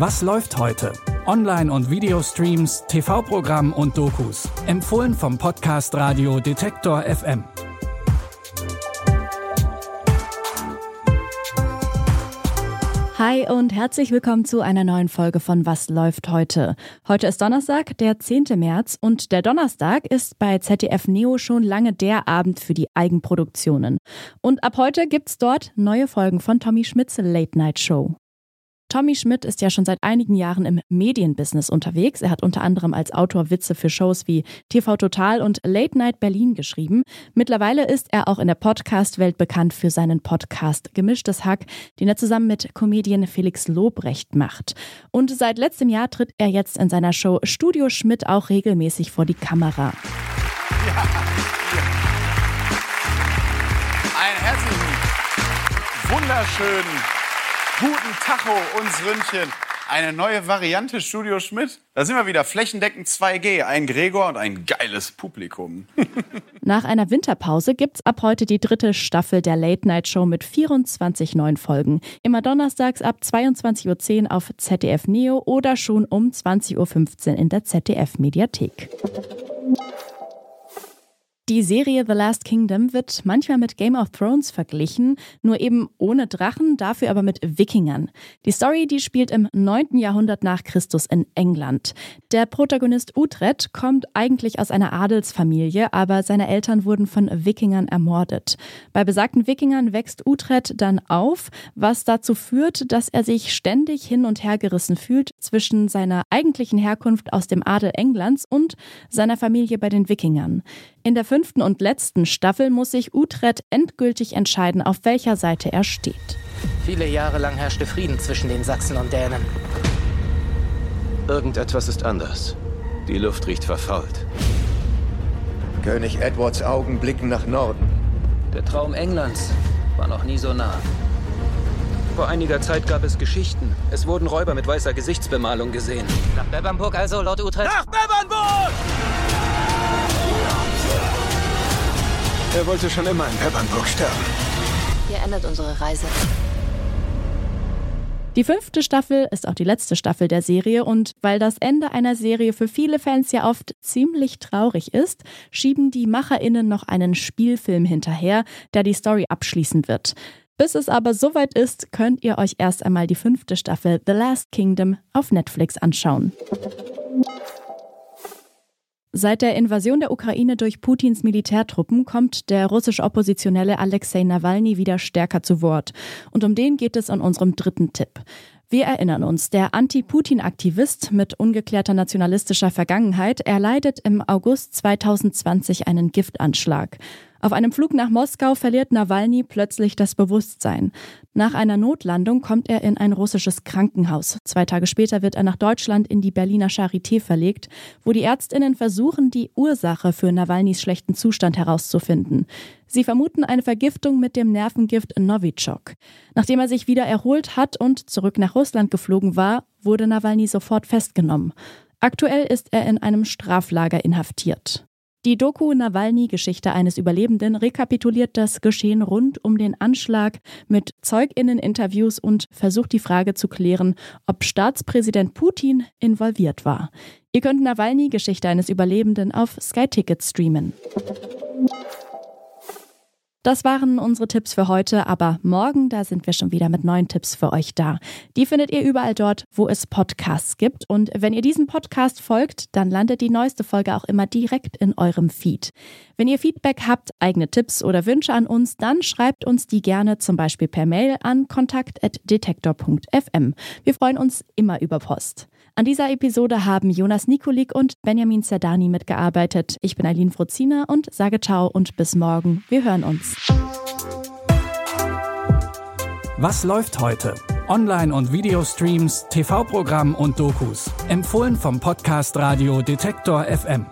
Was läuft heute? Online- und Videostreams, TV-Programm und Dokus. Empfohlen vom Podcast Radio Detektor FM. Hi und herzlich willkommen zu einer neuen Folge von Was läuft heute? Heute ist Donnerstag, der 10. März und der Donnerstag ist bei ZDF Neo schon lange der Abend für die Eigenproduktionen. Und ab heute gibt's dort neue Folgen von Tommy Schmidts Late Night Show. Tommy Schmidt ist ja schon seit einigen Jahren im Medienbusiness unterwegs. Er hat unter anderem als Autor Witze für Shows wie TV Total und Late Night Berlin geschrieben. Mittlerweile ist er auch in der Podcast-Welt bekannt für seinen Podcast Gemischtes Hack, den er zusammen mit Comedian Felix Lobrecht macht. Und seit letztem Jahr tritt er jetzt in seiner Show Studio Schmidt auch regelmäßig vor die Kamera. Ja. Einen herzlichen, wunderschönen Guten Tacho uns Ründchen. Eine neue Variante Studio Schmidt. Da sind wir wieder flächendeckend 2G. Ein Gregor und ein geiles Publikum. Nach einer Winterpause gibt's ab heute die dritte Staffel der Late Night Show mit 24 neuen Folgen. Immer donnerstags ab 22.10 Uhr auf ZDF Neo oder schon um 20.15 Uhr in der ZDF Mediathek. Die Serie The Last Kingdom wird manchmal mit Game of Thrones verglichen, nur eben ohne Drachen, dafür aber mit Wikingern. Die Story, die spielt im 9. Jahrhundert nach Christus in England. Der Protagonist Utrecht kommt eigentlich aus einer Adelsfamilie, aber seine Eltern wurden von Wikingern ermordet. Bei besagten Wikingern wächst Utrecht dann auf, was dazu führt, dass er sich ständig hin und her gerissen fühlt zwischen seiner eigentlichen Herkunft aus dem Adel Englands und seiner Familie bei den Wikingern. In der fünften und letzten Staffel muss sich Utrecht endgültig entscheiden, auf welcher Seite er steht. Viele Jahre lang herrschte Frieden zwischen den Sachsen und Dänen. Irgendetwas ist anders. Die Luft riecht verfault. König Edwards Augen blicken nach Norden. Der Traum Englands war noch nie so nah. Vor einiger Zeit gab es Geschichten. Es wurden Räuber mit weißer Gesichtsbemalung gesehen. Nach Bebernburg also, Lord Utrecht? Nach Bebernburg! Er wollte schon immer in Pepernburg sterben. Hier endet unsere Reise. Die fünfte Staffel ist auch die letzte Staffel der Serie und weil das Ende einer Serie für viele Fans ja oft ziemlich traurig ist, schieben die MacherInnen noch einen Spielfilm hinterher, der die Story abschließen wird. Bis es aber soweit ist, könnt ihr euch erst einmal die fünfte Staffel The Last Kingdom auf Netflix anschauen. Seit der Invasion der Ukraine durch Putins Militärtruppen kommt der russische Oppositionelle Alexei Nawalny wieder stärker zu Wort. Und um den geht es an unserem dritten Tipp. Wir erinnern uns, der Anti-Putin-Aktivist mit ungeklärter nationalistischer Vergangenheit erleidet im August 2020 einen Giftanschlag. Auf einem Flug nach Moskau verliert Nawalny plötzlich das Bewusstsein. Nach einer Notlandung kommt er in ein russisches Krankenhaus. Zwei Tage später wird er nach Deutschland in die Berliner Charité verlegt, wo die Ärztinnen versuchen, die Ursache für Nawalnys schlechten Zustand herauszufinden. Sie vermuten eine Vergiftung mit dem Nervengift Novichok. Nachdem er sich wieder erholt hat und zurück nach Russland geflogen war, wurde Nawalny sofort festgenommen. Aktuell ist er in einem Straflager inhaftiert. Die Doku Nawalny Geschichte eines Überlebenden rekapituliert das Geschehen rund um den Anschlag mit Zeuginnen-Interviews und versucht die Frage zu klären, ob Staatspräsident Putin involviert war. Ihr könnt Nawalny Geschichte eines Überlebenden auf Sky Ticket streamen. Das waren unsere Tipps für heute, aber morgen, da sind wir schon wieder mit neuen Tipps für euch da. Die findet ihr überall dort, wo es Podcasts gibt. Und wenn ihr diesem Podcast folgt, dann landet die neueste Folge auch immer direkt in eurem Feed. Wenn ihr Feedback habt, eigene Tipps oder Wünsche an uns, dann schreibt uns die gerne zum Beispiel per Mail an kontakt.detektor.fm. Wir freuen uns immer über Post. An dieser Episode haben Jonas Nikolik und Benjamin Zerdani mitgearbeitet. Ich bin Eileen Frozina und sage ciao und bis morgen. Wir hören uns. Was läuft heute? Online- und Videostreams, TV-Programm und Dokus. Empfohlen vom Podcast Radio Detektor FM.